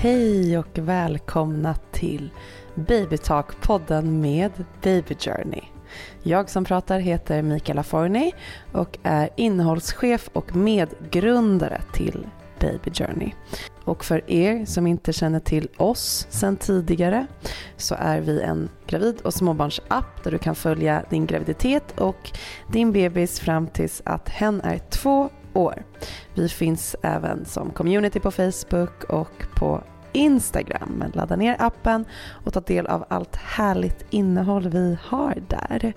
Hej och välkomna till Babytalk-podden med Baby Journey. Jag som pratar heter Mikaela Forni och är innehållschef och medgrundare till Baby Journey. Och för er som inte känner till oss sedan tidigare så är vi en gravid och småbarnsapp där du kan följa din graviditet och din bebis fram tills att hen är två år. Vi finns även som community på Facebook och på Instagram. Ladda ner appen och ta del av allt härligt innehåll vi har där.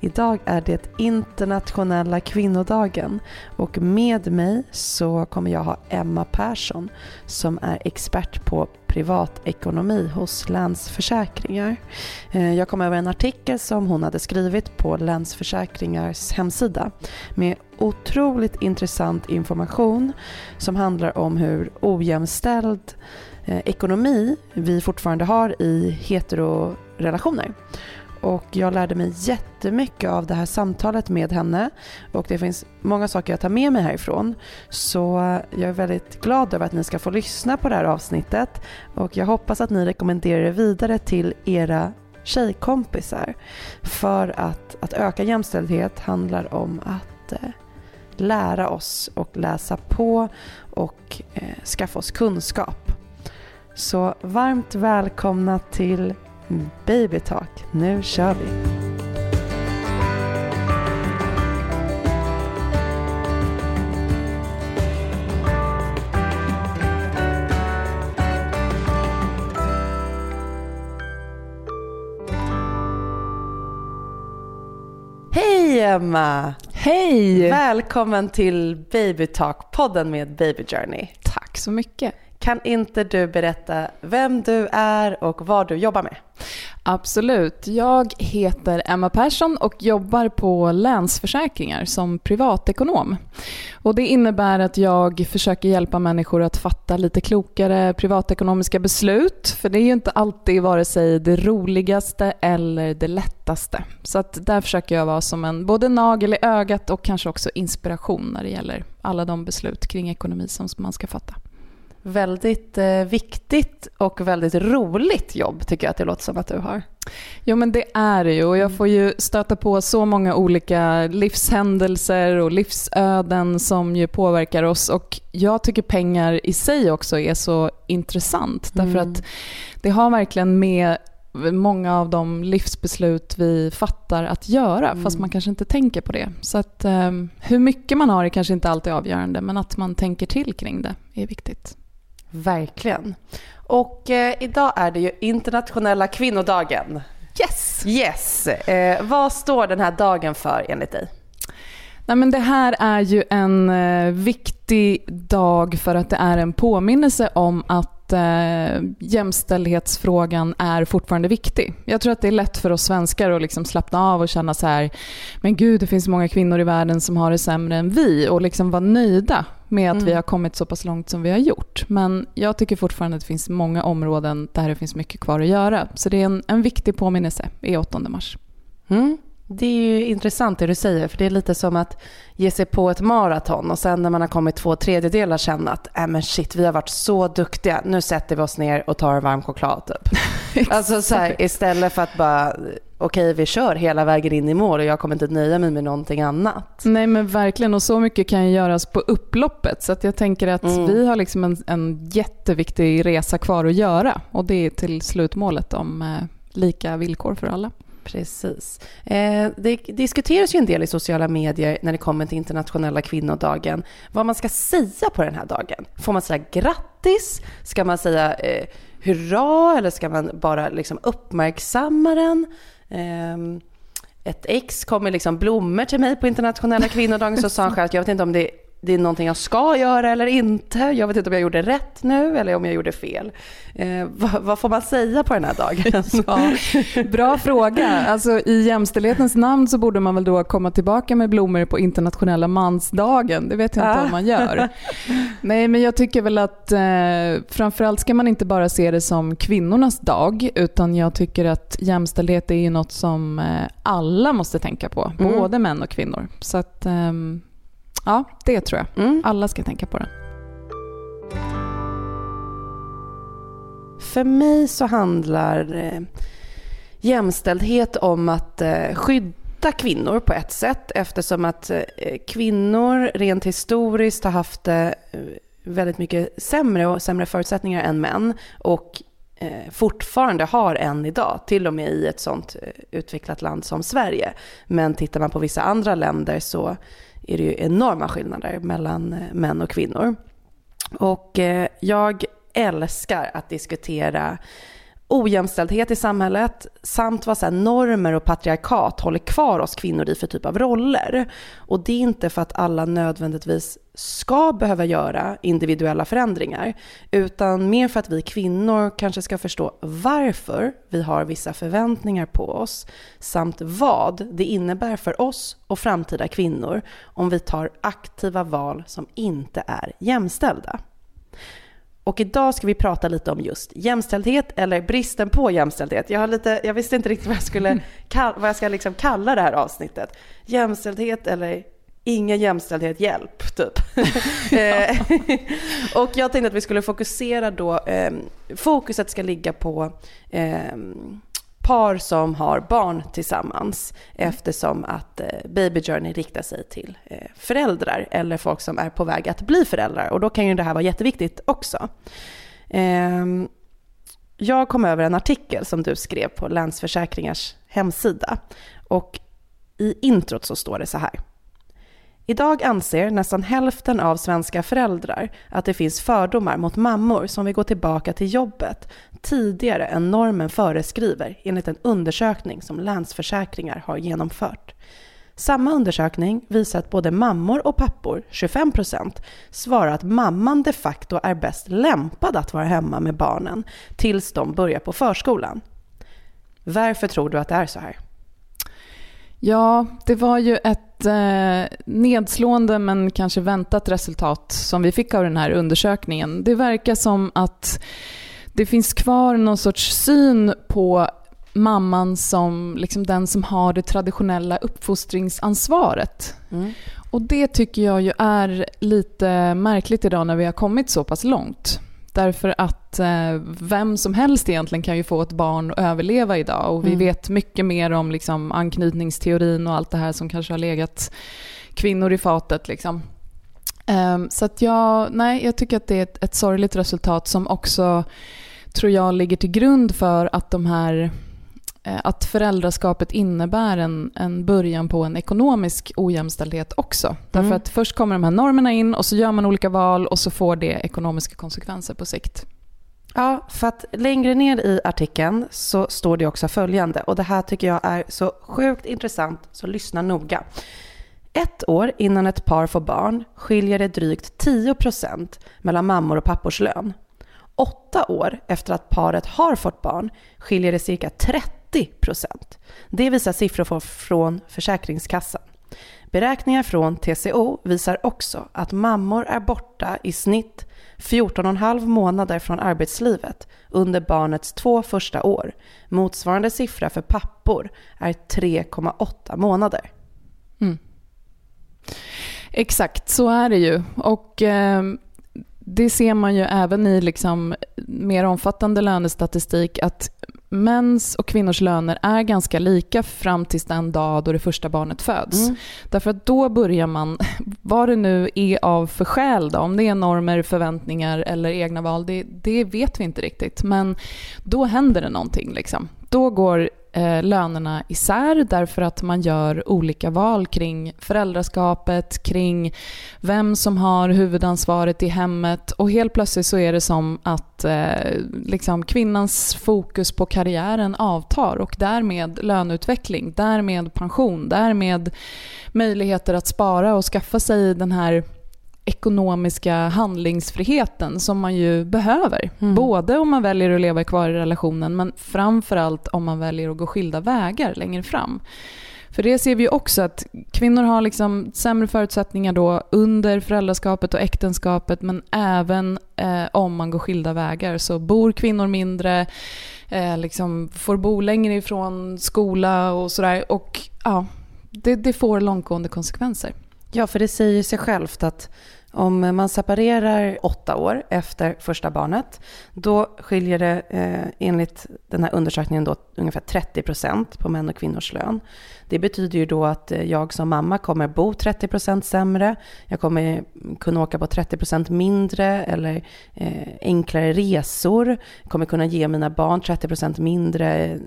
Idag är det internationella kvinnodagen och med mig så kommer jag ha Emma Persson som är expert på privatekonomi hos Länsförsäkringar. Eh, jag kom över en artikel som hon hade skrivit på Länsförsäkringars hemsida med otroligt intressant information som handlar om hur ojämställd eh, ekonomi vi fortfarande har i heterorelationer. Och jag lärde mig jättemycket av det här samtalet med henne och det finns många saker jag tar med mig härifrån. Så jag är väldigt glad över att ni ska få lyssna på det här avsnittet och jag hoppas att ni rekommenderar det vidare till era tjejkompisar. För att, att öka jämställdhet handlar om att eh, lära oss och läsa på och eh, skaffa oss kunskap. Så varmt välkomna till Babytalk. Nu kör vi! Hej Emma! Hej! Välkommen till Babytalk-podden med Baby Journey. Tack så mycket. Kan inte du berätta vem du är och vad du jobbar med? Absolut. Jag heter Emma Persson och jobbar på Länsförsäkringar som privatekonom. Och det innebär att jag försöker hjälpa människor att fatta lite klokare privatekonomiska beslut. För det är ju inte alltid vare sig det roligaste eller det lättaste. Så att där försöker jag vara som en både nagel i ögat och kanske också inspiration när det gäller alla de beslut kring ekonomi som man ska fatta väldigt eh, viktigt och väldigt roligt jobb tycker jag att det låter som att du har. Jo men det är det ju och jag får ju stöta på så många olika livshändelser och livsöden som ju påverkar oss och jag tycker pengar i sig också är så intressant mm. därför att det har verkligen med många av de livsbeslut vi fattar att göra mm. fast man kanske inte tänker på det. Så att um, hur mycket man har är kanske inte alltid avgörande men att man tänker till kring det är viktigt. Verkligen. Och eh, idag är det ju internationella kvinnodagen. Yes! Yes. Eh, vad står den här dagen för enligt dig? Nej, men det här är ju en eh, viktig dag för att det är en påminnelse om att eh, jämställdhetsfrågan är fortfarande viktig. Jag tror att det är lätt för oss svenskar att liksom slappna av och känna så här, men gud det finns många kvinnor i världen som har det sämre än vi och liksom vara nöjda med att mm. vi har kommit så pass långt som vi har gjort. Men jag tycker fortfarande att det finns många områden där det finns mycket kvar att göra. Så det är en, en viktig påminnelse i 8 mars. Mm. Det är ju intressant det du säger, för det är lite som att ge sig på ett maraton och sen när man har kommit två tredjedelar känna att äh, men shit, vi har varit så duktiga, nu sätter vi oss ner och tar varm choklad typ. alltså så här, istället för att bara okej, vi kör hela vägen in i mål och jag kommer inte nöja mig med någonting annat. Nej men verkligen och så mycket kan göras på upploppet så att jag tänker att mm. vi har liksom en, en jätteviktig resa kvar att göra och det är till slutmålet om eh, lika villkor för alla. Precis. Eh, det diskuteras ju en del i sociala medier när det kommer till internationella kvinnodagen vad man ska säga på den här dagen. Får man säga grattis? Ska man säga eh, hurra? Eller ska man bara liksom uppmärksamma den? Ehm, ett ex kom med liksom blommor till mig på internationella kvinnodagen så sa han själv att jag vet inte om det det är någonting jag ska göra eller inte. Jag vet inte om jag gjorde rätt nu eller om jag gjorde fel. Eh, vad, vad, får man säga på den här dagen? Ja, bra fråga. Alltså, I jämställdhetens namn så borde man väl då komma tillbaka med blommor på internationella mansdagen. Det vet jag inte ah. om man gör. Nej, men jag tycker väl att eh, framförallt ska man inte bara se det som kvinnornas dag utan jag tycker att jämställdhet är ju något som eh, alla måste tänka på. Mm. Både män och kvinnor. Så att, eh, Ja, det tror jag. Mm. Alla ska tänka på den. för mig så handlar eh, jämställdhet om att eh, skydda kvinnor på ett sätt eftersom att eh, kvinnor rent historiskt har haft det väldigt mycket sämre och sämre förutsättningar än män och fortfarande har än idag, till och med i ett sånt utvecklat land som Sverige. Men tittar man på vissa andra länder så är det ju enorma skillnader mellan eh, män och kvinnor. Och eh, jag älskar att diskutera ojämställdhet i samhället samt vad så normer och patriarkat håller kvar oss kvinnor i för typ av roller. Och det är inte för att alla nödvändigtvis ska behöva göra individuella förändringar, utan mer för att vi kvinnor kanske ska förstå varför vi har vissa förväntningar på oss, samt vad det innebär för oss och framtida kvinnor om vi tar aktiva val som inte är jämställda. Och idag ska vi prata lite om just jämställdhet eller bristen på jämställdhet. Jag, har lite, jag visste inte riktigt vad jag, skulle, vad jag ska liksom kalla det här avsnittet. Jämställdhet eller ingen jämställdhet, hjälp, typ. Eh, och jag tänkte att vi skulle fokusera då, eh, fokuset ska ligga på eh, par som har barn tillsammans eftersom att eh, Baby Journey riktar sig till eh, föräldrar eller folk som är på väg att bli föräldrar och då kan ju det här vara jätteviktigt också. Ehm, jag kom över en artikel som du skrev på Länsförsäkringars hemsida och i introt så står det så här. Idag anser nästan hälften av svenska föräldrar att det finns fördomar mot mammor som vill gå tillbaka till jobbet tidigare än normen föreskriver enligt en undersökning som Länsförsäkringar har genomfört. Samma undersökning visar att både mammor och pappor, 25%, svarar att mamman de facto är bäst lämpad att vara hemma med barnen tills de börjar på förskolan. Varför tror du att det är så här? Ja, det var ju ett eh, nedslående men kanske väntat resultat som vi fick av den här undersökningen. Det verkar som att det finns kvar någon sorts syn på mamman som liksom den som har det traditionella uppfostringsansvaret. Mm. Och det tycker jag ju är lite märkligt idag när vi har kommit så pass långt. Därför att eh, vem som helst egentligen kan ju få ett barn att överleva idag och vi mm. vet mycket mer om liksom, anknytningsteorin och allt det här som kanske har legat kvinnor i fatet. Liksom. Um, så att jag, nej, jag tycker att det är ett, ett sorgligt resultat som också tror jag ligger till grund för att de här att föräldraskapet innebär en, en början på en ekonomisk ojämställdhet också. Mm. Därför att först kommer de här normerna in och så gör man olika val och så får det ekonomiska konsekvenser på sikt. Ja, för att längre ner i artikeln så står det också följande och det här tycker jag är så sjukt intressant så lyssna noga. Ett år innan ett par får barn skiljer det drygt 10% mellan mammor och pappors lön åtta år efter att paret har fått barn skiljer det cirka 30 procent. Det visar siffror från Försäkringskassan. Beräkningar från TCO visar också att mammor är borta i snitt 14,5 månader från arbetslivet under barnets två första år. Motsvarande siffra för pappor är 3,8 månader. Mm. Exakt, så är det ju. Och eh, det ser man ju även i liksom mer omfattande lönestatistik att mäns och kvinnors löner är ganska lika fram tills den dag då det första barnet föds. Mm. Därför att då börjar man, vad det nu är av för skäl då, om det är normer, förväntningar eller egna val, det, det vet vi inte riktigt. Men då händer det någonting. Liksom. Då går eh, lönerna isär därför att man gör olika val kring föräldraskapet, kring vem som har huvudansvaret i hemmet och helt plötsligt så är det som att eh, liksom kvinnans fokus på karriären avtar och därmed löneutveckling, därmed pension, därmed möjligheter att spara och skaffa sig den här ekonomiska handlingsfriheten som man ju behöver. Mm. Både om man väljer att leva kvar i relationen men framförallt om man väljer att gå skilda vägar längre fram. För det ser vi också att kvinnor har liksom sämre förutsättningar då under föräldraskapet och äktenskapet men även eh, om man går skilda vägar så bor kvinnor mindre, eh, liksom får bo längre ifrån skola och sådär. Och ja, det, det får långtgående konsekvenser. Ja, för det säger sig självt att om man separerar åtta år efter första barnet, då skiljer det eh, enligt den här undersökningen då ungefär 30 procent på män och kvinnors lön. Det betyder ju då att eh, jag som mamma kommer bo 30 procent sämre, jag kommer kunna åka på 30 procent mindre eller eh, enklare resor, jag kommer kunna ge mina barn 30 procent mindre eh,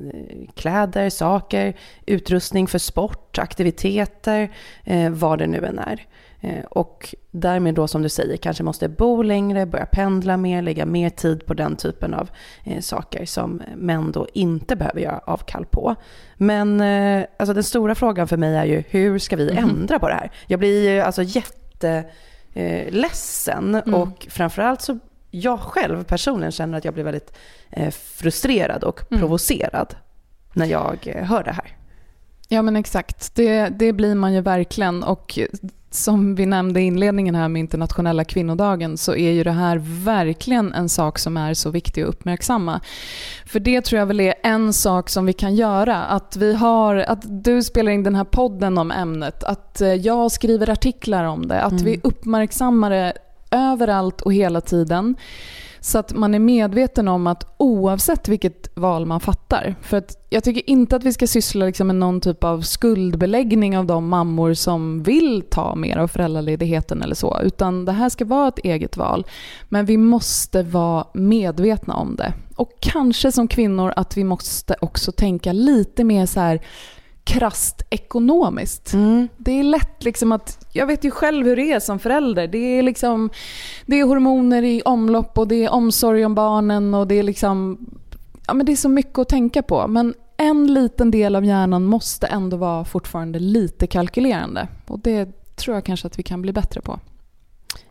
kläder, saker, utrustning för sport, aktiviteter, eh, vad det nu än är. Eh, och därmed då som du säger kanske måste bo längre, börja pendla mer, lägga mer tid på den typen av eh, saker som män då inte behöver göra avkall på. Men eh, alltså den stora frågan för mig är ju hur ska vi mm. ändra på det här? Jag blir ju alltså jätteledsen mm. och framförallt så jag själv personligen känner att jag blir väldigt frustrerad och mm. provocerad när jag hör det här. Ja men exakt, det, det blir man ju verkligen och som vi nämnde i inledningen här med internationella kvinnodagen så är ju det här verkligen en sak som är så viktig att uppmärksamma. För det tror jag väl är en sak som vi kan göra. Att, vi har, att du spelar in den här podden om ämnet, att eh, jag skriver artiklar om det, att mm. vi uppmärksammar det överallt och hela tiden. Så att man är medveten om att oavsett vilket val man fattar. För att jag tycker inte att vi ska syssla liksom med någon typ av skuldbeläggning av de mammor som vill ta mer av föräldraledigheten eller så. Utan det här ska vara ett eget val. Men vi måste vara medvetna om det. Och kanske som kvinnor att vi måste också tänka lite mer så här krast ekonomiskt. Mm. Det är lätt liksom att, jag vet ju själv hur det är som förälder. Det är, liksom, det är hormoner i omlopp och det är omsorg om barnen och det är liksom, ja men det är så mycket att tänka på. Men en liten del av hjärnan måste ändå vara fortfarande lite kalkylerande. Och det tror jag kanske att vi kan bli bättre på.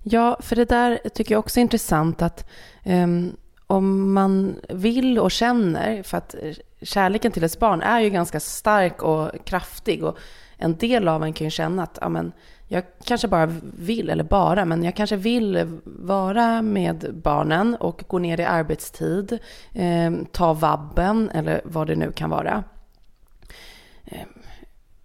Ja, för det där tycker jag också är intressant att um, om man vill och känner, för att kärleken till ett barn är ju ganska stark och kraftig och en del av en kan ju känna att amen, jag kanske bara vill, eller bara, men jag kanske vill vara med barnen och gå ner i arbetstid, eh, ta vabben eller vad det nu kan vara. Eh,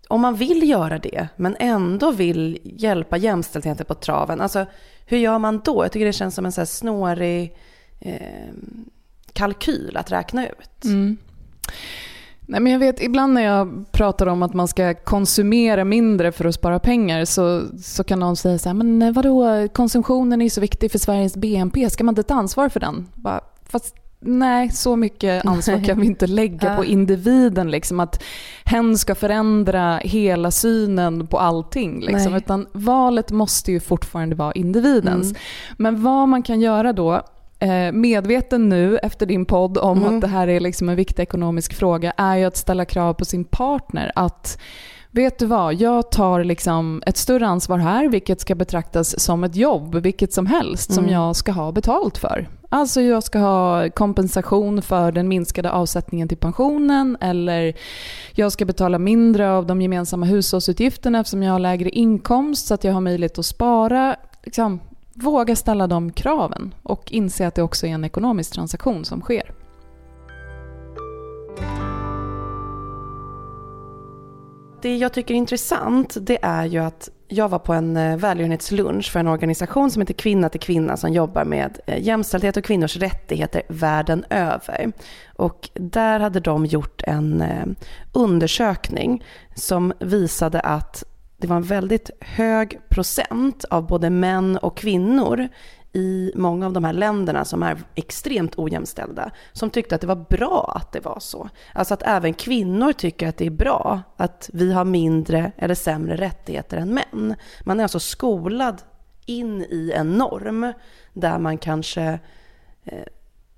om man vill göra det, men ändå vill hjälpa jämställdheten på traven, alltså hur gör man då? Jag tycker det känns som en så här snårig eh, kalkyl att räkna ut. Mm. Nej, men jag vet, ibland när jag pratar om att man ska konsumera mindre för att spara pengar så, så kan någon säga så här, men vadå, konsumtionen är så viktig för Sveriges BNP, ska man inte ta ansvar för den? Bara, fast nej, så mycket ansvar kan vi inte lägga på individen. Liksom, att hen ska förändra hela synen på allting. Liksom, utan valet måste ju fortfarande vara individens. Mm. Men vad man kan göra då Eh, medveten nu efter din podd om mm. att det här är liksom en viktig ekonomisk fråga är ju att ställa krav på sin partner. Att vet du vad, jag tar liksom ett större ansvar här vilket ska betraktas som ett jobb, vilket som helst, mm. som jag ska ha betalt för. Alltså jag ska ha kompensation för den minskade avsättningen till pensionen eller jag ska betala mindre av de gemensamma hushållsutgifterna eftersom jag har lägre inkomst så att jag har möjlighet att spara. Liksom, Våga ställa de kraven och inse att det också är en ekonomisk transaktion som sker. Det jag tycker är intressant det är ju att jag var på en eh, välgörenhetslunch för en organisation som heter Kvinna till kvinna som jobbar med eh, jämställdhet och kvinnors rättigheter världen över. Och där hade de gjort en eh, undersökning som visade att det var en väldigt hög procent av både män och kvinnor i många av de här länderna som är extremt ojämställda som tyckte att det var bra att det var så. Alltså att även kvinnor tycker att det är bra att vi har mindre eller sämre rättigheter än män. Man är alltså skolad in i en norm där man kanske eh,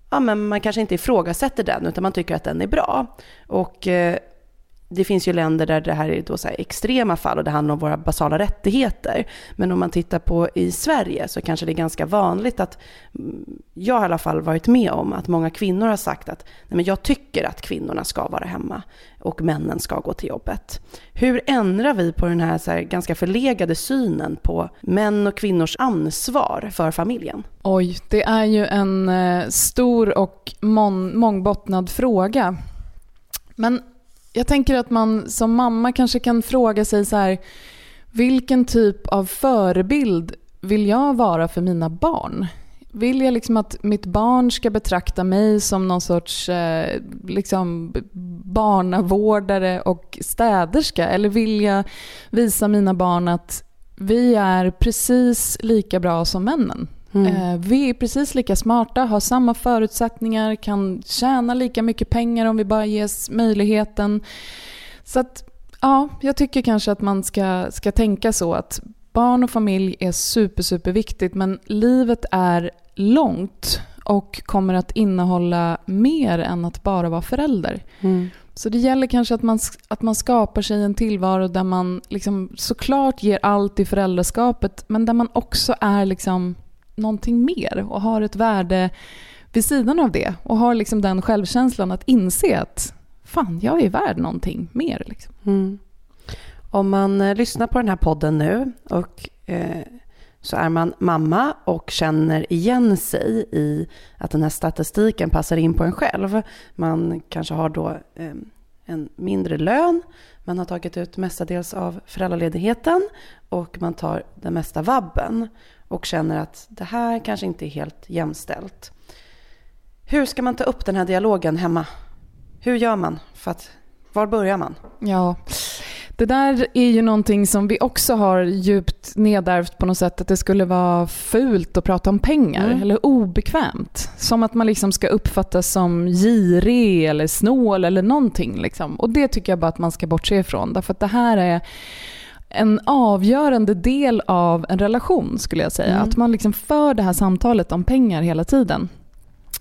ja, men man kanske inte ifrågasätter den utan man tycker att den är bra. Och eh, det finns ju länder där det här är då så extrema fall och det handlar om våra basala rättigheter. Men om man tittar på i Sverige så kanske det är ganska vanligt att, mm, jag har i alla fall varit med om att många kvinnor har sagt att Nej, men jag tycker att kvinnorna ska vara hemma och männen ska gå till jobbet. Hur ändrar vi på den här, så här ganska förlegade synen på män och kvinnors ansvar för familjen? Oj, det är ju en eh, stor och mångbottnad fråga. Men jag tänker att man som mamma kanske kan fråga sig så här, vilken typ av förebild vill jag vara för mina barn? Vill jag liksom att mitt barn ska betrakta mig som någon sorts eh, liksom barnavårdare och städerska? Eller vill jag visa mina barn att vi är precis lika bra som männen? Mm. Eh, vi är precis lika smarta, har samma förutsättningar, kan tjäna lika mycket pengar om vi bara ges möjligheten. Så att, ja, jag tycker kanske att man ska, ska tänka så att barn och familj är super, super viktigt men livet är långt och kommer att innehålla mer än att bara vara förälder. Mm. Så det gäller kanske att man, att man skapar sig en tillvaro där man liksom såklart ger allt i föräldraskapet men där man också är liksom någonting mer och har ett värde vid sidan av det och har liksom den självkänslan att inse att fan, jag är värd någonting mer. Liksom. Mm. Om man eh, lyssnar på den här podden nu och eh, så är man mamma och känner igen sig i att den här statistiken passar in på en själv. Man kanske har då eh, en mindre lön, man har tagit ut mestadels av föräldraledigheten och man tar den mesta vabben och känner att det här kanske inte är helt jämställt. Hur ska man ta upp den här dialogen hemma? Hur gör man? För att, var börjar man? Ja, det där är ju någonting som vi också har djupt nedärvt på något sätt, att det skulle vara fult att prata om pengar, mm. eller obekvämt. Som att man liksom ska uppfattas som girig eller snål eller någonting. Liksom. Och det tycker jag bara att man ska bortse ifrån, därför att det här är en avgörande del av en relation skulle jag säga. Mm. Att man liksom för det här samtalet om pengar hela tiden.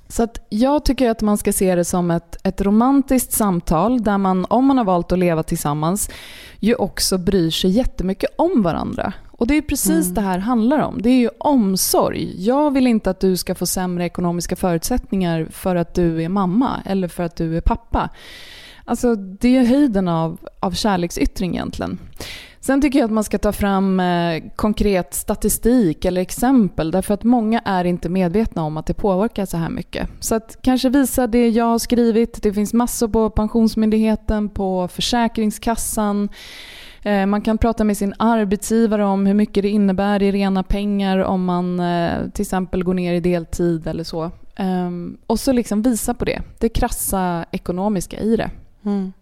Så att jag tycker att man ska se det som ett, ett romantiskt samtal där man, om man har valt att leva tillsammans, ju också bryr sig jättemycket om varandra. Och det är precis mm. det här handlar om. Det är ju omsorg. Jag vill inte att du ska få sämre ekonomiska förutsättningar för att du är mamma eller för att du är pappa. Alltså det är höjden av, av kärleksyttring egentligen. Sen tycker jag att man ska ta fram eh, konkret statistik eller exempel därför att många är inte medvetna om att det påverkar så här mycket. Så att kanske visa det jag har skrivit. Det finns massor på Pensionsmyndigheten, på Försäkringskassan. Eh, man kan prata med sin arbetsgivare om hur mycket det innebär i rena pengar om man eh, till exempel går ner i deltid eller så. Ehm, och så liksom visa på det, det krassa ekonomiska i det. Mm.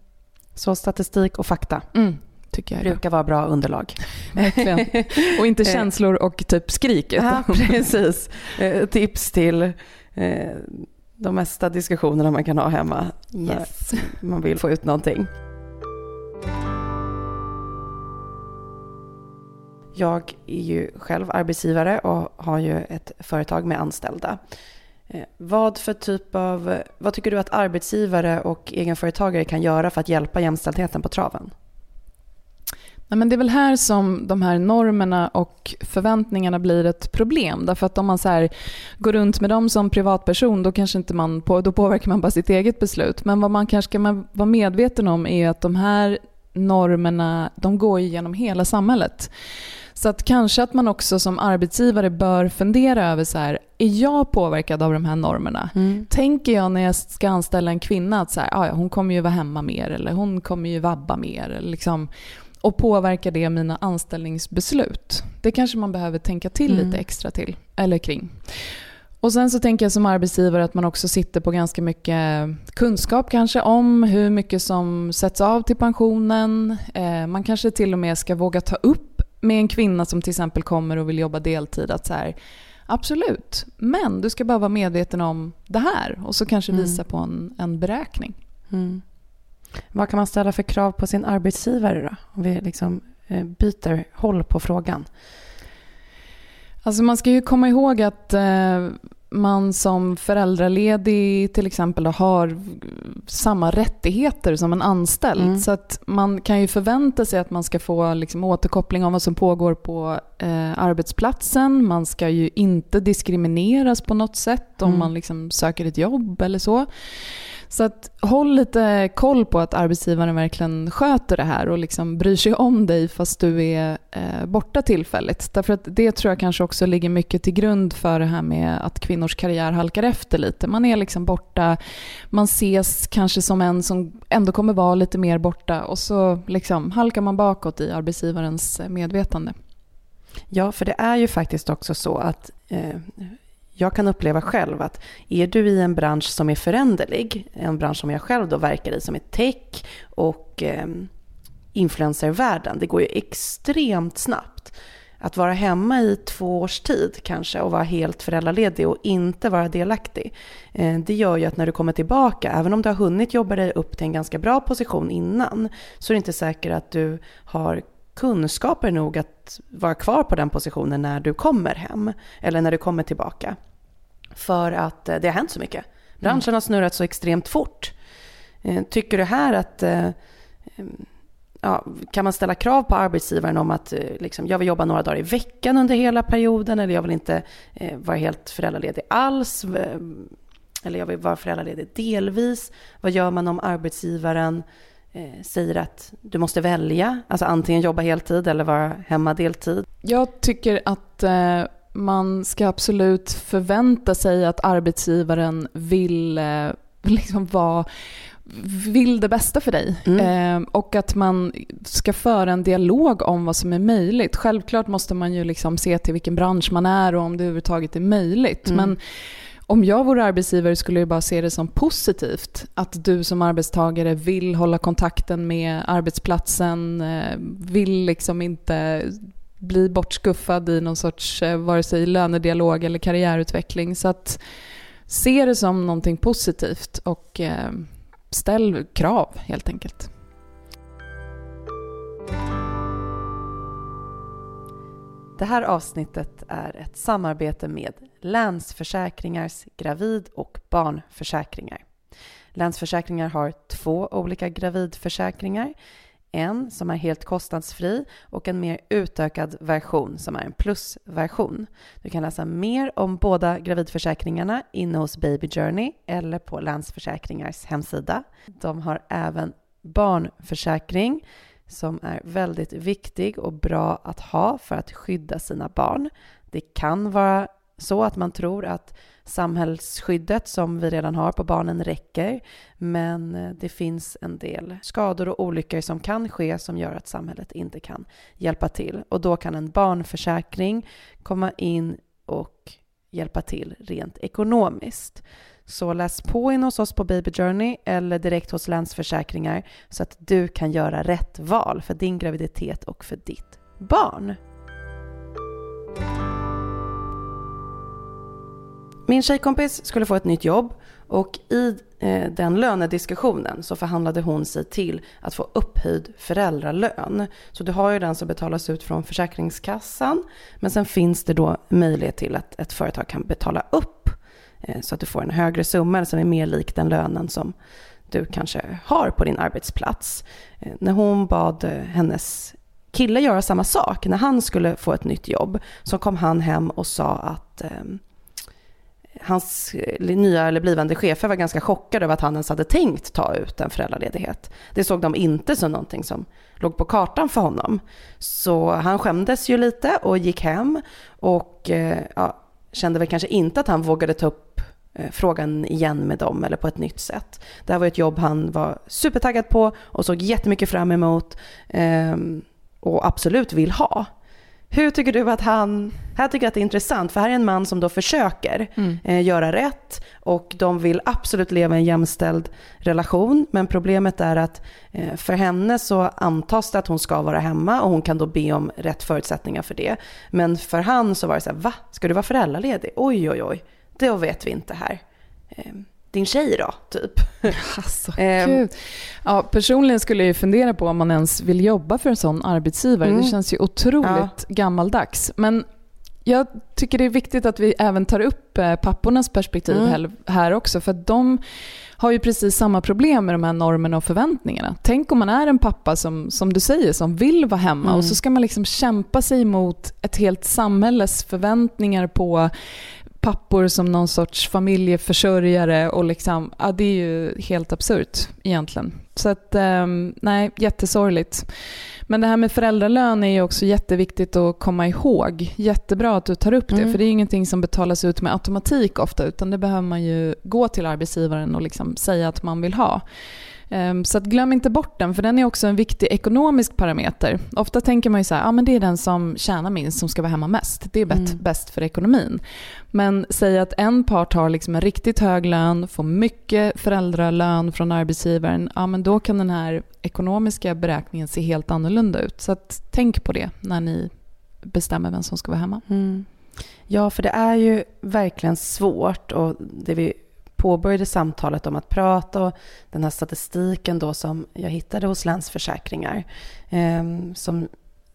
Så statistik och fakta. Mm tycker jag. brukar vara bra underlag. Verkligen. Och inte eh. känslor och typ skrik. Ja, precis. Eh, tips till eh, de mesta diskussionerna man kan ha hemma. Yes. man vill få ut någonting. Jag är ju själv arbetsgivare och har ju ett företag med anställda. Vad för typ av, vad tycker du att arbetsgivare och egenföretagare kan göra för att hjälpa jämställdheten på traven? Nej, men det är väl här som de här normerna och förväntningarna blir ett problem. Därför att om man så går runt med dem som privatperson då, kanske inte man, då påverkar man bara sitt eget beslut. Men vad man kanske ska vara medveten om är att de här normerna de går genom hela samhället. Så att kanske att man också som arbetsgivare bör fundera över så här, är jag påverkad av de här normerna? Mm. Tänker jag när jag ska anställa en kvinna att så här, ah, ja, hon kommer ju vara hemma mer eller hon kommer ju vabba mer. Eller liksom, och påverkar det mina anställningsbeslut? Det kanske man behöver tänka till mm. lite extra till, eller kring. Och Sen så tänker jag som arbetsgivare att man också sitter på ganska mycket kunskap kanske om hur mycket som sätts av till pensionen. Eh, man kanske till och med ska våga ta upp med en kvinna som till exempel kommer och vill jobba deltid att så här, absolut, men du ska bara vara medveten om det här och så kanske mm. visa på en, en beräkning. Mm. Vad kan man ställa för krav på sin arbetsgivare då? Om vi liksom eh, byter håll på frågan. Alltså man ska ju komma ihåg att eh, man som föräldraledig till exempel har samma rättigheter som en anställd. Mm. Så att man kan ju förvänta sig att man ska få liksom återkoppling om vad som pågår på eh, arbetsplatsen. Man ska ju inte diskrimineras på något sätt om mm. man liksom söker ett jobb eller så. Så att håll lite koll på att arbetsgivaren verkligen sköter det här och liksom bryr sig om dig fast du är eh, borta tillfälligt. Därför att det tror jag kanske också ligger mycket till grund för det här med att kvinnors karriär halkar efter lite. Man är liksom borta, man ses kanske som en som ändå kommer vara lite mer borta och så liksom halkar man bakåt i arbetsgivarens eh, medvetande. Ja, för det är ju faktiskt också så att eh, jag kan uppleva själv att är du i en bransch som är föränderlig, en bransch som jag själv då verkar i som är tech och eh, influencervärlden, det går ju extremt snabbt. Att vara hemma i två års tid kanske och vara helt föräldraledig och inte vara delaktig. Eh, det gör ju att när du kommer tillbaka, även om du har hunnit jobba dig upp till en ganska bra position innan, så är det inte säkert att du har kunskaper nog att vara kvar på den positionen när du kommer hem eller när du kommer tillbaka. För att eh, det har hänt så mycket. Branschen har snurrat så extremt fort. Eh, tycker du här att ja, kan man ställa krav på arbetsgivaren om att liksom, jag vill jobba några dagar i veckan under hela perioden eller jag vill inte eh, vara helt föräldraledig alls eller jag vill vara föräldraledig delvis. Vad gör man om arbetsgivaren eh, säger att du måste välja, alltså antingen jobba heltid eller vara hemma deltid? Jag tycker att eh, man ska absolut förvänta sig att arbetsgivaren vill eh, liksom vara vill det bästa för dig. Mm. Eh, och att man ska föra en dialog om vad som är möjligt. Självklart måste man ju liksom se till vilken bransch man är och om det överhuvudtaget är möjligt. Mm. Men om jag vore arbetsgivare skulle jag bara se det som positivt att du som arbetstagare vill hålla kontakten med arbetsplatsen, eh, vill liksom inte bli bortskuffad i någon sorts eh, vare sig lönedialog eller karriärutveckling. Så att se det som någonting positivt och eh, ställ krav helt enkelt. Det här avsnittet är ett samarbete med Länsförsäkringars gravid och barnförsäkringar. Länsförsäkringar har två olika gravidförsäkringar. En som är helt kostnadsfri och en mer utökad version som är en plusversion. Du kan läsa mer om båda gravidförsäkringarna inne hos Baby Journey eller på Länsförsäkringars hemsida. De har även barnförsäkring som är väldigt viktig och bra att ha för att skydda sina barn. Det kan vara så att man tror att samhällsskyddet som vi redan har på barnen räcker, men eh, det finns en del skador och olyckor som kan ske som gör att samhället inte kan hjälpa till. Och då kan en barnförsäkring komma in och hjälpa till rent ekonomiskt. Så läs på in hos oss på Baby Journey eller direkt hos Länsförsäkringar så att du kan göra rätt val för din graviditet och för ditt barn. Min tjejkompis skulle få ett nytt jobb och i eh, den lönediskussionen så förhandlade hon sig till att få upphöjd föräldralön. Så du har ju den som betalas ut från Försäkringskassan men sen finns det då möjlighet till att ett företag kan betala upp Eh, så att du får en högre summa som är mer lik den lönen som du kanske har på din arbetsplats. Eh, när hon bad eh, hennes kille göra samma sak, när han skulle få ett nytt jobb, så kom han hem och sa att ehm, hans nya eller blivande chefer var ganska chockade över att han ens hade tänkt ta ut en föräldraledighet. Det såg de inte som någonting som låg på kartan för honom. Så han skämdes ju lite och gick hem och eh, ja, kände väl kanske inte att han vågade ta upp eh, frågan igen med dem eller på ett nytt sätt. Det här var ett jobb han var supertaggad på och såg jättemycket fram emot ehm, och absolut vill ha. Hur tycker du att han, här tycker jag att det är intressant för här är en man som då försöker mm. eh, göra rätt och de vill absolut leva i en jämställd relation men problemet är att eh, för henne så antas det att hon ska vara hemma och hon kan då be om rätt förutsättningar för det. Men för han så var det så här, va? Ska du vara föräldraledig? Oj oj oj, det vet vi inte här. Eh, din tjej då, typ. Alltså, um, ja, personligen skulle jag ju fundera på om man ens vill jobba för en sån arbetsgivare. Mm. Det känns ju otroligt ja. gammaldags. Men jag tycker det är viktigt att vi även tar upp eh, pappornas perspektiv mm. här också. För de har ju precis samma problem med de här normerna och förväntningarna. Tänk om man är en pappa som, som du säger, som vill vara hemma mm. och så ska man liksom kämpa sig mot ett helt samhälles förväntningar på pappor som någon sorts familjeförsörjare och liksom, ja, det är ju helt absurt egentligen. Så att, um, nej, jättesorgligt. Men det här med föräldralön är ju också jätteviktigt att komma ihåg. Jättebra att du tar upp det, mm. för det är ingenting som betalas ut med automatik ofta, utan det behöver man ju gå till arbetsgivaren och liksom säga att man vill ha. Ehm, så glöm inte bort den, för den är också en viktig ekonomisk parameter. Ofta tänker man ju så här, ja men det är den som tjänar minst som ska vara hemma mest. Det är mm. bäst för ekonomin. Men säg att en part har liksom en riktigt hög lön, får mycket föräldralön från arbetsgivaren, ja men då kan den här ekonomiska beräkningen se helt annorlunda ut. Så tänk på det när ni bestämmer vem som ska vara hemma. Mm. Ja, för det är ju verkligen svårt och det vi påbörjade samtalet om att prata och den här statistiken då som jag hittade hos Länsförsäkringar eh, som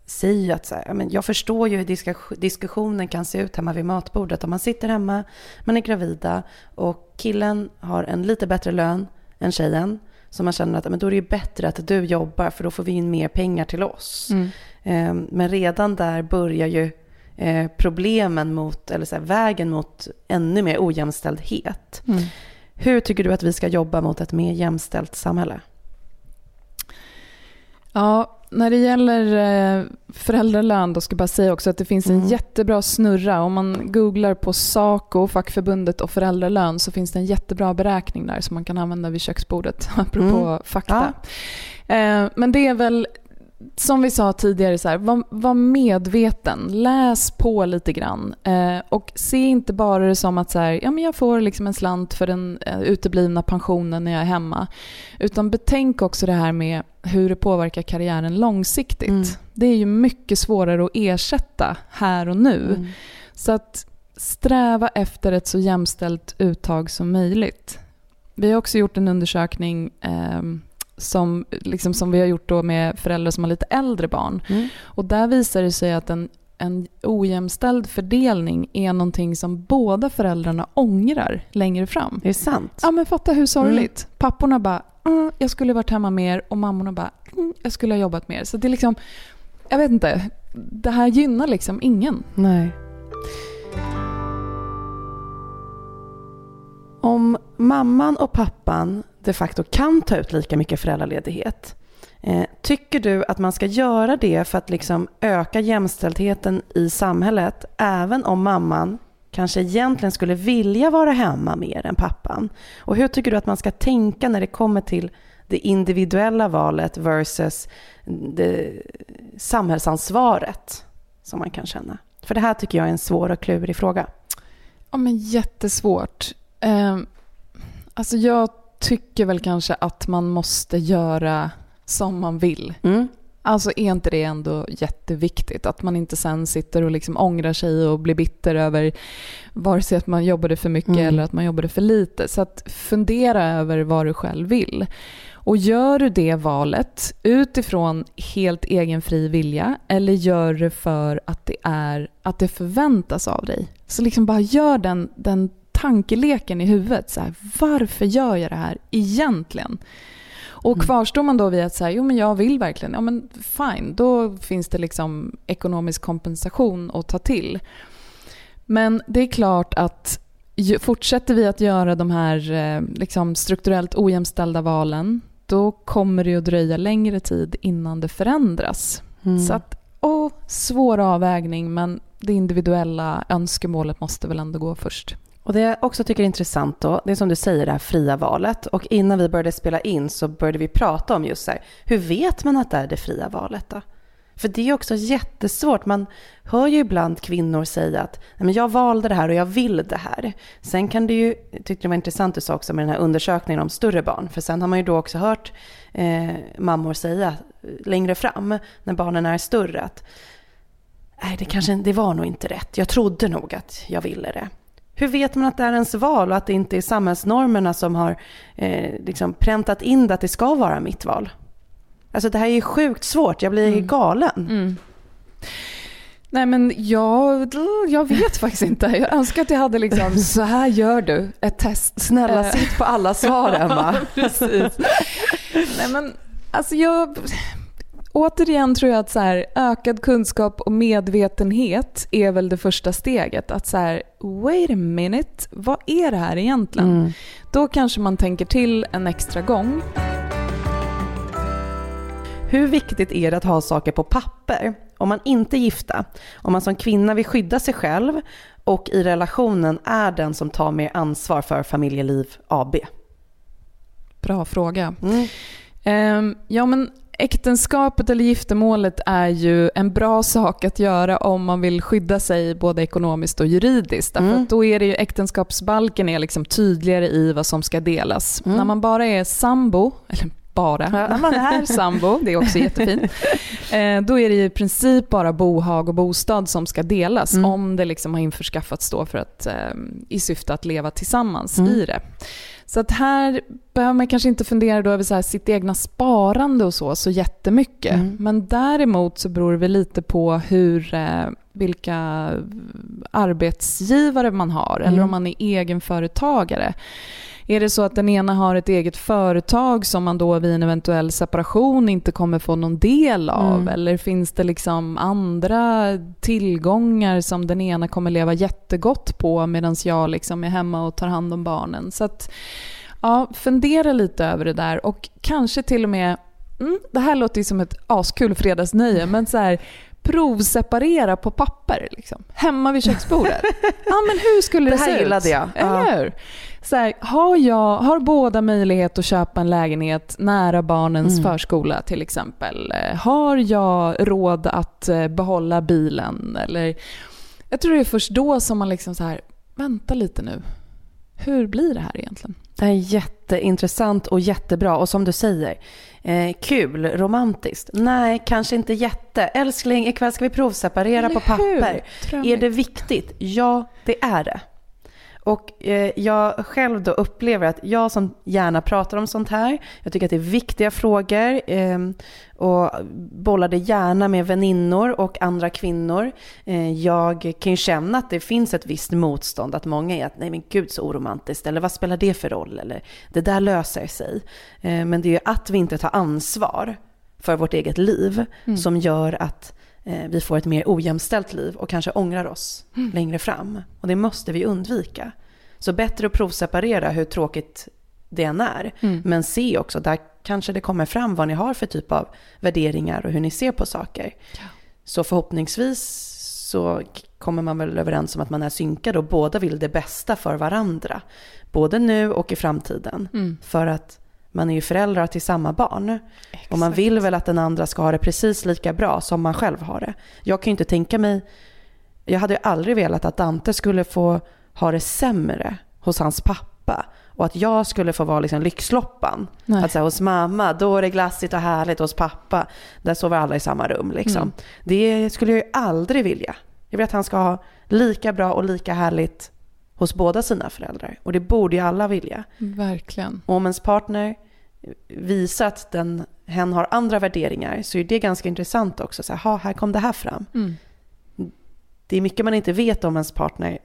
säger att så här, men jag förstår ju hur diskussionen kan se ut hemma vid matbordet. Om man sitter hemma, man är gravida och killen har en lite bättre lön än tjejen. Så man känner att men då är det ju bättre att du jobbar för då får vi in mer pengar till oss. Mm. Eh, men redan där börjar ju Eh, problemen mot, eller så här, vägen mot ännu mer ojämställdhet. Mm. Hur tycker du att vi ska jobba mot ett mer jämställt samhälle? Ja, när det gäller eh, föräldralön då ska jag bara säga också att det finns en mm. jättebra snurra. Om man googlar på SACO, fackförbundet och föräldralön så finns det en jättebra beräkning där som man kan använda vid köksbordet apropå mm. fakta. Ja. Eh, men det är väl som vi sa tidigare, så här, var, var, medveten. Läs på lite grann. Eh, och se inte bara det som att så här, ja, men jag får liksom en slant för den eh, uteblivna pensionen när jag är hemma. Utan betänk också det här med hur det påverkar karriären långsiktigt. Mm. Det är ju mycket svårare att ersätta här och nu. Mm. Så att sträva efter ett så jämställt uttag som möjligt. Vi har också gjort en undersökning eh, som, liksom som vi har gjort då med föräldrar som har lite äldre barn. Mm. Och där visar det sig att en, en ojämställd fördelning är någonting som båda föräldrarna ångrar längre fram. Det är sant. Ja men fatta hur sorgligt. Mm. Papporna bara mm, “jag skulle varit hemma mer” och mammorna bara mm, “jag skulle ha jobbat mer”. Så det är liksom, jag vet inte, det här gynnar liksom ingen. Nej. Om mamman och pappan de facto kan ta ut lika mycket föräldraledighet. Eh, tycker du att man ska göra det för att liksom öka jämställdheten i samhället även om mamman kanske egentligen skulle vilja vara hemma mer än pappan? Och hur tycker du att man ska tänka när det kommer till det individuella valet versus det samhällsansvaret som man kan känna? För det här tycker jag är en svår och klurig fråga. Ja, men jättesvårt. Eh, alltså jag tycker väl kanske att man måste göra som man vill. Mm. Alltså är inte det ändå jätteviktigt? Att man inte sen sitter och liksom ångrar sig och blir bitter över vare sig att man jobbade för mycket mm. eller att man jobbade för lite. Så att fundera över vad du själv vill. Och gör du det valet utifrån helt egen fri vilja eller gör du det för att det, är, att det förväntas av dig? Så liksom bara gör den, den tankeleken i huvudet. Så här, varför gör jag det här egentligen? Och mm. kvarstår man då vid att säga, jo men jag vill verkligen, ja men fine, då finns det liksom ekonomisk kompensation att ta till. Men det är klart att fortsätter vi att göra de här eh, liksom strukturellt ojämställda valen, då kommer det att dröja längre tid innan det förändras. Mm. Så att, åh, svår avvägning, men det individuella önskemålet måste väl ändå gå först. Och det jag också tycker är intressant då, det är som du säger det här fria valet. Och innan vi började spela in så började vi prata om just så här, hur vet man att det är det fria valet då? För det är också jättesvårt. Man hör ju ibland kvinnor säga att Nej, men jag valde det här och jag vill det här. Sen kan det ju, jag tyckte det var intressant du sa också med den här undersökningen om större barn. För sen har man ju då också hört eh, mammor säga längre fram när barnen är större att Nej, det, kanske, det var nog inte rätt. Jag trodde nog att jag ville det. Hur vet man att det är ens val och att det inte är samhällsnormerna som har eh, liksom präntat in det att det ska vara mitt val? Alltså det här är ju sjukt svårt, jag blir mm. galen. Mm. Nej men jag, jag vet faktiskt inte. Jag önskar att jag hade liksom, så här gör du, ett test. Snälla eh. sitt på alla svar Emma. Precis. Nej men alltså jag, återigen tror jag att så här, ökad kunskap och medvetenhet är väl det första steget. Att så här, wait a minute, vad är det här egentligen? Mm. Då kanske man tänker till en extra gång. Hur viktigt är det att ha saker på papper? Om man inte är gifta, om man som kvinna vill skydda sig själv och i relationen är den som tar mer ansvar för familjeliv AB? Bra fråga. Mm. Um, ja, men äktenskapet eller giftermålet är ju en bra sak att göra om man vill skydda sig både ekonomiskt och juridiskt. Därför mm. då är det ju äktenskapsbalken är liksom tydligare i vad som ska delas. Mm. När man bara är sambo, eller bara, när man är sambo, det är också jättefint, eh, då är det i princip bara bohag och bostad som ska delas mm. om det liksom har införskaffats då för att, eh, i syfte att leva tillsammans mm. i det. Så att här behöver man kanske inte fundera då över så sitt egna sparande och så, så jättemycket. Mm. Men däremot så beror det väl lite på hur, eh, vilka arbetsgivare man har mm. eller om man är egenföretagare. Är det så att den ena har ett eget företag som man då vid en eventuell separation inte kommer få någon del av? Mm. Eller finns det liksom andra tillgångar som den ena kommer leva jättegott på medan jag liksom är hemma och tar hand om barnen? Så att, ja, fundera lite över det där och kanske till och med Mm, det här låter ju som ett askul fredagsnöje, men så här, provseparera på papper. Liksom. Hemma vid köksbordet. ja, men hur skulle det, det se ut? Här gillade jag. Eller hur? Så här, har, jag, har båda möjlighet att köpa en lägenhet nära barnens mm. förskola till exempel? Har jag råd att eh, behålla bilen? Eller, jag tror det är först då som man liksom så här, vänta lite nu. Hur blir det här egentligen? Det är jätteintressant och jättebra. Och som du säger, eh, kul, romantiskt. Nej, kanske inte jätte. Älskling, ikväll ska vi provseparera Eller på papper. Är det viktigt? Ja, det är det. Och eh, jag själv då upplever att jag som gärna pratar om sånt här, jag tycker att det är viktiga frågor eh, och bollar det gärna med väninnor och andra kvinnor. Eh, jag kan ju känna att det finns ett visst motstånd, att många är att nej men gud så oromantiskt, eller vad spelar det för roll, eller det där löser sig. Eh, men det är ju att vi inte tar ansvar för vårt eget liv mm. som gör att vi får ett mer ojämställt liv och kanske ångrar oss mm. längre fram. Och det måste vi undvika. Så bättre att provseparera hur tråkigt det än är. Mm. Men se också, där kanske det kommer fram vad ni har för typ av värderingar och hur ni ser på saker. Ja. Så förhoppningsvis så kommer man väl överens om att man är synkad och båda vill det bästa för varandra. Både nu och i framtiden. Mm. För att man är ju föräldrar till samma barn. Exakt. Och man vill väl att den andra ska ha det precis lika bra som man själv har det. Jag kan ju inte tänka mig, jag hade ju aldrig velat att Dante skulle få ha det sämre hos hans pappa. Och att jag skulle få vara liksom lyxloppan. Nej. Att säga hos mamma, då är det glassigt och härligt. Hos pappa, där sover alla i samma rum. Liksom. Mm. Det skulle jag ju aldrig vilja. Jag vill att han ska ha lika bra och lika härligt hos båda sina föräldrar. Och det borde ju alla vilja. Verkligen. Och om ens partner visar att den, hen har andra värderingar så är det ganska intressant också. Så här, här kom det här fram. Mm. Det är mycket man inte vet om ens partner.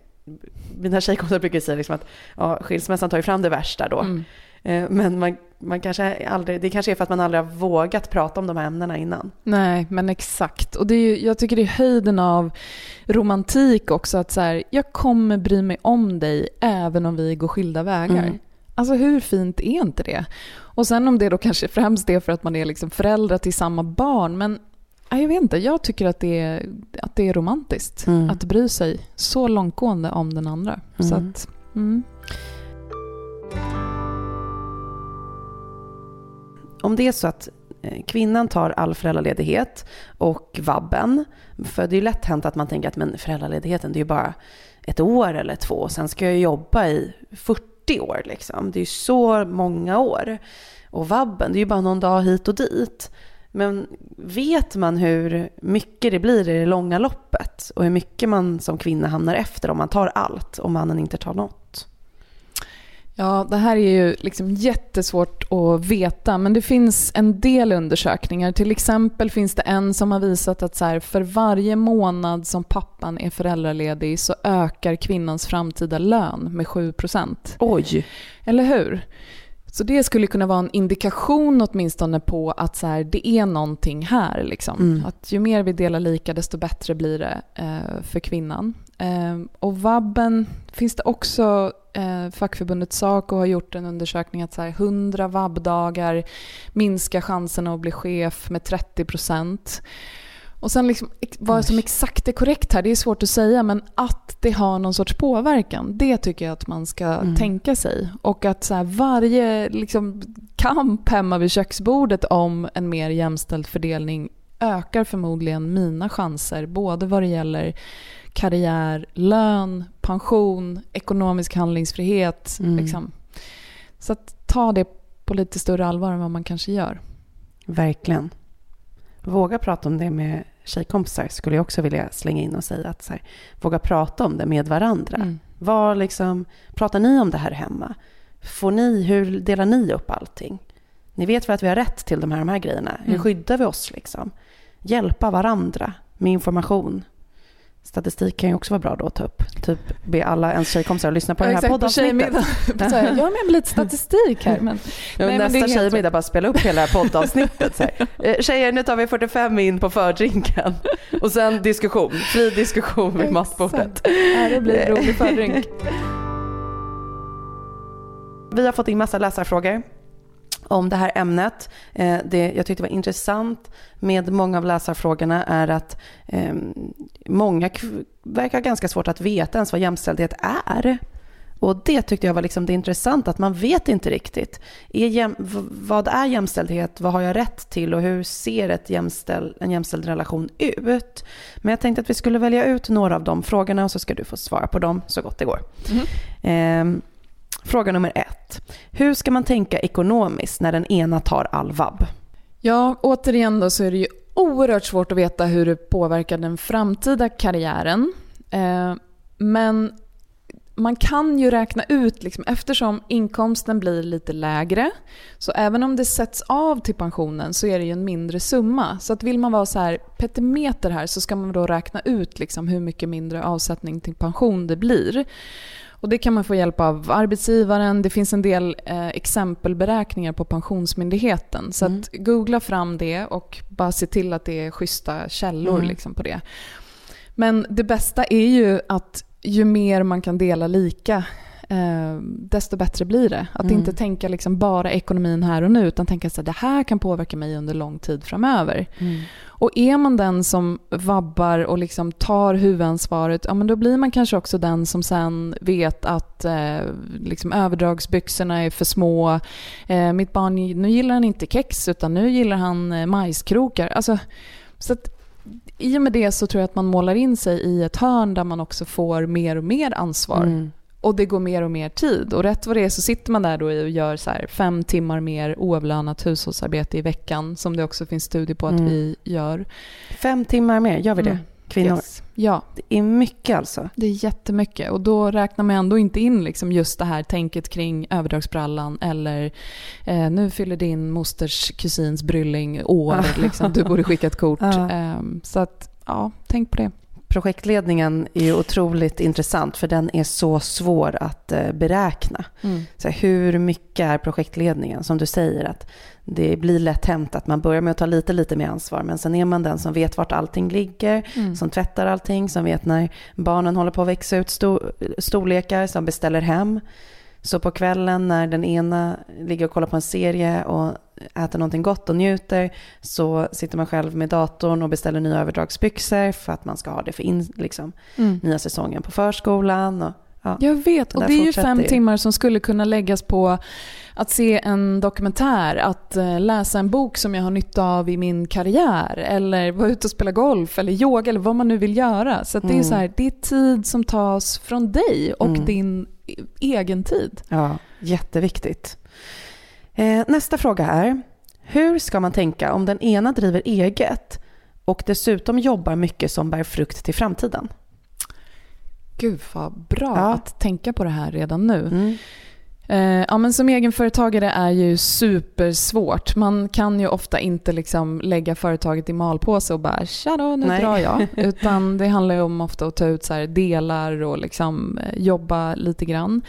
Mina tjejkompisar brukar säga liksom att ja, skilsmässan tar ju fram det värsta då. Mm. Eh, men man, man kanske aldrig, det kanske är för att man aldrig har vågat prata om de här ämnena innan. Nej, men exakt. Och det är, jag tycker det är höjden av romantik också. Att så här, jag kommer bry mig om dig även om vi går skilda vägar. Mm. Alltså hur fint är inte det? Och sen om det då kanske främst är för att man är liksom föräldrar till samma barn. Men jag vet inte, jag tycker att det är, att det är romantiskt mm. att bry sig så långtgående om den andra. Mm. Så att, Om det är så att eh, kvinnan tar all föräldraledighet och vabben, för det är ju lätt hänt att man tänker att men föräldraledigheten det är ju bara ett år eller två, och sen ska jag jobba i 40 år liksom. Det är ju så många år. Och vabben, det är ju bara någon dag hit och dit. Men vet man hur mycket det blir i det långa loppet och hur mycket man som kvinna hamnar efter om man tar allt och mannen inte tar något? Ja, det här är ju liksom jättesvårt att veta, men det finns en del undersökningar. Till exempel finns det en som har visat att så här, för varje månad som pappan är föräldraledig så ökar kvinnans framtida lön med 7% Oj! Eller hur? Så det skulle kunna vara en indikation åtminstone på att så här, det är någonting här. Liksom. Mm. Att ju mer vi delar lika desto bättre blir det eh, för kvinnan. Eh, och vabben finns det också eh, fackförbundet Saco har gjort en undersökning att så här, 100 vabbdagar minskar chanserna att bli chef med 30 procent. Och sen liksom, vad som exakt är korrekt här, det är svårt att säga, men att det har någon sorts påverkan, det tycker jag att man ska mm. tänka sig. Och att så här, varje liksom, kamp hemma vid köksbordet om en mer jämställd fördelning ökar förmodligen mina chanser, både vad det gäller karriär, lön, pension, ekonomisk handlingsfrihet. Mm. Liksom. Så att ta det på lite större allvar än vad man kanske gör. Verkligen. Våga prata om det med tjejkompisar skulle jag också vilja slänga in och säga att så här, våga prata om det med varandra. Mm. Var liksom, pratar ni om det här hemma? Får ni, hur delar ni upp allting? Ni vet väl att vi har rätt till de här, de här grejerna? Hur mm. skyddar vi oss liksom? Hjälpa varandra med information. Statistik kan ju också vara bra då att ta upp. Typ be alla ens tjejkompisar att lyssna på ja, det här poddavsnittet. jag har med mig lite statistik här. Men, ja, nej, nästa tjejmiddag bara spela upp hela det här poddavsnittet. Så här. Eh, tjejer, nu tar vi 45 in på fördrinken. Och sen diskussion. Fri diskussion vid matbordet. Ja, det blir en rolig fördrink. Vi har fått in massa läsarfrågor om det här ämnet. Eh, det jag tyckte var intressant med många av läsarfrågorna är att eh, många verkar ganska svårt att veta ens vad jämställdhet är. Och det tyckte jag var liksom det intressanta, att man vet inte riktigt. Är vad är jämställdhet? Vad har jag rätt till? Och hur ser ett jämställd, en jämställd relation ut? Men jag tänkte att vi skulle välja ut några av de frågorna och så ska du få svara på dem så gott det går. Mm. Eh, Fråga nummer ett. Hur ska man tänka ekonomiskt när den ena tar all vab? Ja, återigen då så är det ju oerhört svårt att veta hur det påverkar den framtida karriären. Eh, men man kan ju räkna ut, liksom, eftersom inkomsten blir lite lägre, så även om det sätts av till pensionen så är det ju en mindre summa. Så att vill man vara så här petimeter här så ska man då räkna ut liksom hur mycket mindre avsättning till pension det blir. Och det kan man få hjälp av arbetsgivaren. Det finns en del eh, exempelberäkningar på Pensionsmyndigheten. Så mm. att googla fram det och bara se till att det är schyssta källor mm. liksom, på det. Men det bästa är ju att ju mer man kan dela lika eh, desto bättre blir det. Att mm. inte tänka liksom bara ekonomin här och nu utan tänka att det här kan påverka mig under lång tid framöver. Mm. Och är man den som vabbar och liksom tar huvudansvaret, ja, men då blir man kanske också den som sen vet att eh, liksom överdragsbyxorna är för små. Eh, mitt barn, nu gillar han inte kex utan nu gillar han eh, majskrokar. Alltså, så att, i och med det så tror jag att man målar in sig i ett hörn där man också får mer och mer ansvar. Mm. Och det går mer och mer tid. Och rätt vad det är så sitter man där då och gör så fem timmar mer oavlönat hushållsarbete i veckan, som det också finns studier på att mm. vi gör. Fem timmar mer, gör vi det? Mm. Kvinnor? Yes. Ja. Det är mycket alltså? Det är jättemycket. Och då räknar man ändå inte in liksom just det här tänket kring överdragsbrallan eller eh, nu fyller din mosters kusins brylling år, liksom, du borde skicka ett kort. Eh, så att, ja, tänk på det. Projektledningen är ju otroligt intressant för den är så svår att eh, beräkna. Mm. Så hur mycket är projektledningen? Som du säger att det blir lätt hänt att man börjar med att ta lite, lite mer ansvar men sen är man den som vet vart allting ligger, mm. som tvättar allting, som vet när barnen håller på att växa ut storlekar, som beställer hem. Så på kvällen när den ena ligger och kollar på en serie och äter någonting gott och njuter så sitter man själv med datorn och beställer nya överdragsbyxor för att man ska ha det för in, liksom, mm. nya säsongen på förskolan. Och, ja, Jag vet, och det är ju fem ju. timmar som skulle kunna läggas på att se en dokumentär, att eh, läsa en bok som jag har nytta av i min karriär eller vara ute och spela golf eller yoga eller vad man nu vill göra. Så det, är mm. så här, det är tid som tas från dig och mm. din egen tid. Ja, jätteviktigt. Eh, nästa fråga är, hur ska man tänka om den ena driver eget och dessutom jobbar mycket som bär frukt till framtiden? Gud vad bra ja. att tänka på det här redan nu. Mm. Eh, ja, men som egenföretagare är ju supersvårt. Man kan ju ofta inte liksom lägga företaget i malpåse och bara “tja då, nu Nej. drar jag”. Utan det handlar ju om ofta att ta ut så delar och liksom eh, jobba lite grann.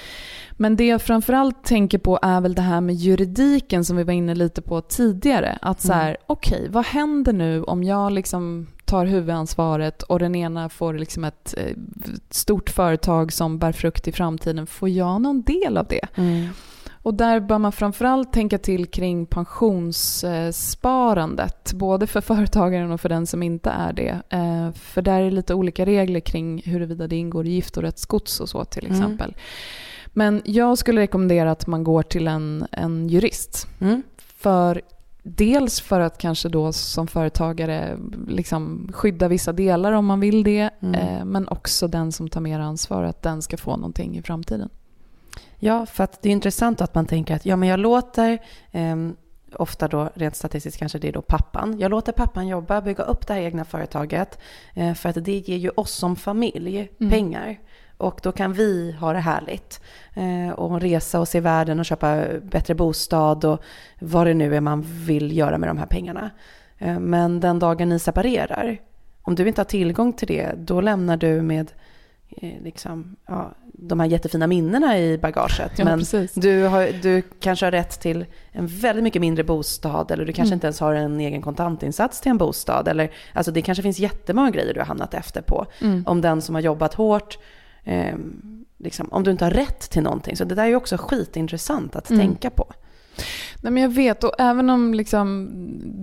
Men det jag framförallt tänker på är väl det här med juridiken som vi var inne lite på tidigare. Att så här, mm. okej, okay, vad händer nu om jag liksom tar huvudansvaret och den ena får liksom ett eh, stort företag som bär frukt i framtiden. Får jag någon del av det? Mm. Och där bör man framförallt tänka till kring pensionssparandet. Både för företagaren och för den som inte är det. Eh, för där är det lite olika regler kring huruvida det ingår i giftorättsgods och så till Mm. exempel. Men jag skulle rekommendera att man går till en, en jurist. Mm. För Dels för att kanske då som företagare liksom skydda vissa delar om man vill det. Mm. Eh, men också den som tar mer ansvar att den ska få någonting i framtiden. Ja, för att det är intressant att man tänker att ja, men jag låter, ehm, ofta då rent statistiskt kanske det är då pappan, jag låter pappan jobba, bygga upp det här egna företaget, eh, för att det ger ju oss som familj Mm. pengar. Och då kan vi ha det härligt. Eh, och resa och se världen och köpa bättre bostad och vad det nu är man vill göra med de här pengarna. Eh, men den dagen ni separerar, om du inte har tillgång till det, då lämnar du med eh, liksom, ja, de här jättefina minnena i bagaget. Ja, men precis. du, har, du kanske har rätt till en väldigt mycket mindre bostad eller du kanske Mm. inte ens har en egen kontantinsats till en bostad. Eller, alltså det kanske finns jättemånga grejer du har hamnat efter på. Mm. Om den som har jobbat hårt, eh, liksom, om du inte har rätt till någonting. Så det där är ju också skitintressant att Mm. tänka på. Nej, men jag vet, och även om liksom,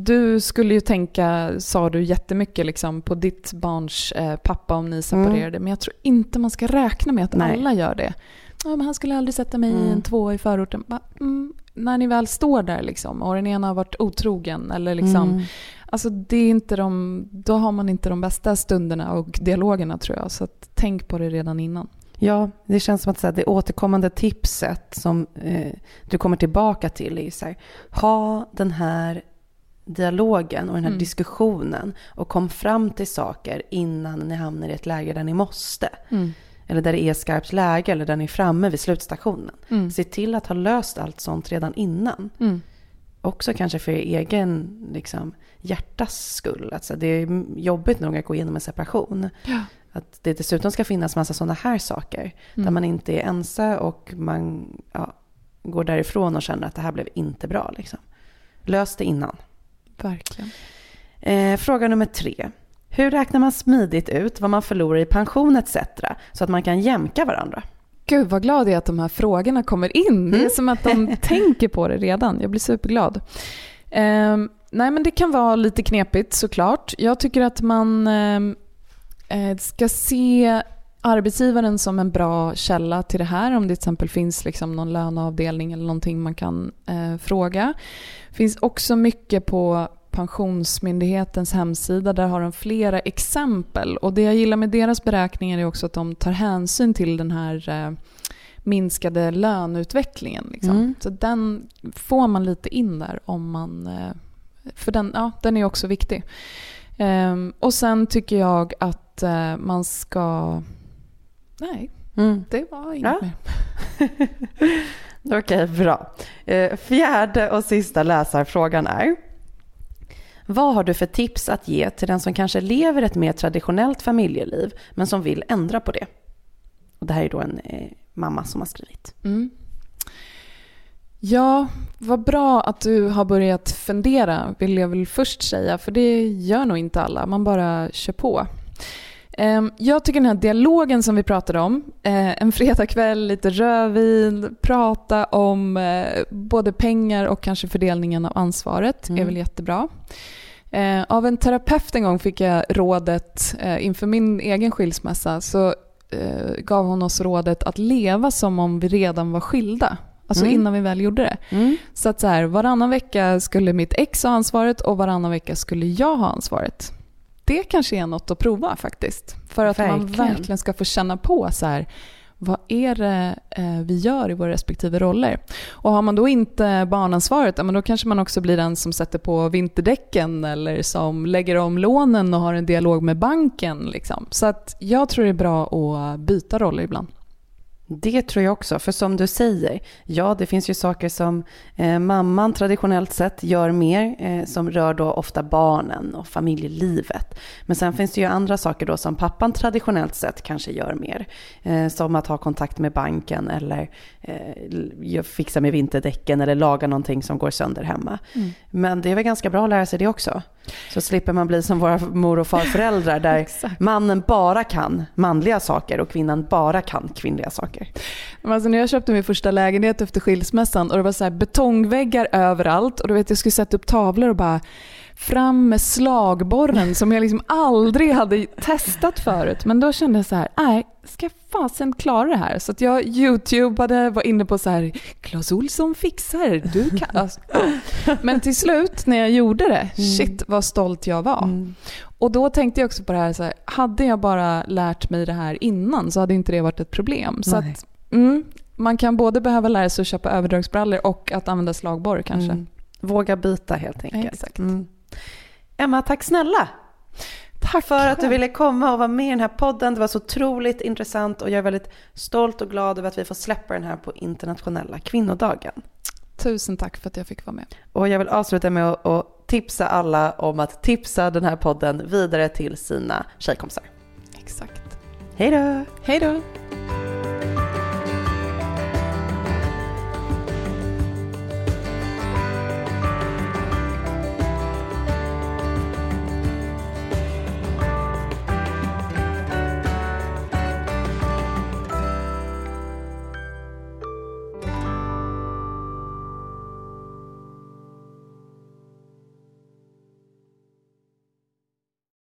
du skulle ju tänka, sa du jättemycket liksom, på ditt barns eh, pappa om ni separerade, men jag tror inte man ska räkna med att Nej. alla gör det. Ja, men han skulle aldrig sätta mig i Mm. en tvåa i förorten. Bara, mm, när ni väl står där liksom, och den ena har varit otrogen, eller liksom, Mm. Alltså, det är inte de, då har man inte de bästa stunderna och dialogerna tror jag. Så tänk på det redan innan. Ja, det känns som att så här, det återkommande tipset som eh, du kommer tillbaka till är så här, ha den här dialogen och den här Mm. diskussionen och kom fram till saker innan ni hamnar i ett läge där ni måste. Eller där det är skarpt läge eller där ni är framme vid slutstationen. Mm. Se till att ha löst allt sånt redan innan. Mm. Också kanske för er egen liksom, hjärtas skull. Alltså, det är jobbigt nog att gå igenom en separation. Ja. Att det dessutom ska finnas massa sådana här saker. Där Mm. man inte är ense och man ja, går därifrån och känner att det här blev inte bra. Liksom. Lös det innan. Verkligen. Eh, fråga nummer tre. Hur räknar man smidigt ut vad man förlorar i pension etc. Så att man kan jämka varandra? Gud vad glad jag är att de här frågorna kommer in. Det är Mm. som att de tänker på det redan. Jag blir superglad. Ehm, nej men det kan vara lite knepigt såklart. Jag tycker att man ehm, eh, ska se arbetsgivaren som en bra källa till det här. Om det till exempel finns liksom någon löneavdelning eller någonting man kan eh, fråga. Det finns också mycket på Pensionsmyndighetens hemsida. Där har de flera exempel. Och Det jag gillar med deras beräkningar är också att de tar hänsyn till den här eh, minskade löneutvecklingen. Liksom. Mm. Så den får man lite in där om man... eh, För den, ja, den är också viktig. Ehm, och sen tycker jag att eh, man ska... Nej, Mm. det var inget Ja. mer. Okej, bra. Eh, fjärde och sista läsarfrågan är. Vad har du för tips att ge till den som kanske lever ett mer traditionellt familjeliv men som vill ändra på det? Och det här är då en eh, mamma som har skrivit. Mm. Ja, vad bra att du har börjat fundera, vill jag väl först säga. För det gör nog inte alla, man bara kör på. Ehm, Jag tycker den här dialogen som vi pratade om, eh, en fredagkväll, lite rödvin, prata om eh, både pengar och kanske fördelningen av ansvaret är Mm. väl jättebra. Eh, Av en terapeut en gång fick jag rådet inför min egen skilsmässa så gav hon oss rådet att leva som om vi redan var skilda. Alltså Mm. innan vi väl gjorde det. Mm. Så att så här, varannan vecka skulle mitt ex ha ansvaret och varannan vecka skulle jag ha ansvaret. Det kanske är något att prova faktiskt. För att man Verkligen. verkligen ska få känna på så här, vad är det eh, vi gör i våra respektive roller? Och har man då inte barnansvaret, men då kanske man också blir den som sätter på vinterdäcken eller som lägger om lånen och har en dialog med banken. Liksom. Så att jag tror det är bra att byta roller ibland. Det tror jag också, för som du säger, ja det finns ju saker som eh, mamman traditionellt sett gör mer, eh, som rör då ofta barnen och familjelivet. Men sen finns det ju andra saker då som pappan traditionellt sett kanske gör mer. Eh, som att ha kontakt med banken eller eh, fixa med vinterdäcken eller laga någonting som går sönder hemma. Men det är väl ganska bra att lära sig det också. Så slipper man bli som våra mor och farföräldrar där mannen bara kan manliga saker och kvinnan bara kan kvinnliga saker. Alltså när jag köpte min första lägenhet efter skilsmässan och det var så här betongväggar överallt och du vet jag skulle sätta upp tavlor och bara fram med slagborren som jag liksom aldrig hade testat förut. Men då kände jag så här, nej, ska jag fasen klara det här? Så jag youtubade, var inne på så här, Clas Olsson fixar, du kan. Alltså. Men till slut när jag gjorde det, shit vad stolt jag var. Mm. Och då tänkte jag också på det här, så här, hade jag bara lärt mig det här innan så hade inte det varit ett problem. Så att, mm, man kan både behöva lära sig att köpa överdragsbrallor och att använda slagborr kanske. Mm. Våga byta helt enkelt. Exakt. Mm. Emma, tack snälla Tack för att du ville komma och vara med i den här podden. Det var så otroligt intressant och jag är väldigt stolt och glad över att vi får släppa den här på internationella kvinnodagen. Tusen tack för att jag fick vara med. Och jag vill avsluta med att, att tipsa alla om att tipsa den här podden vidare till sina tjejkompisar. Exakt. Hej då! Hej då!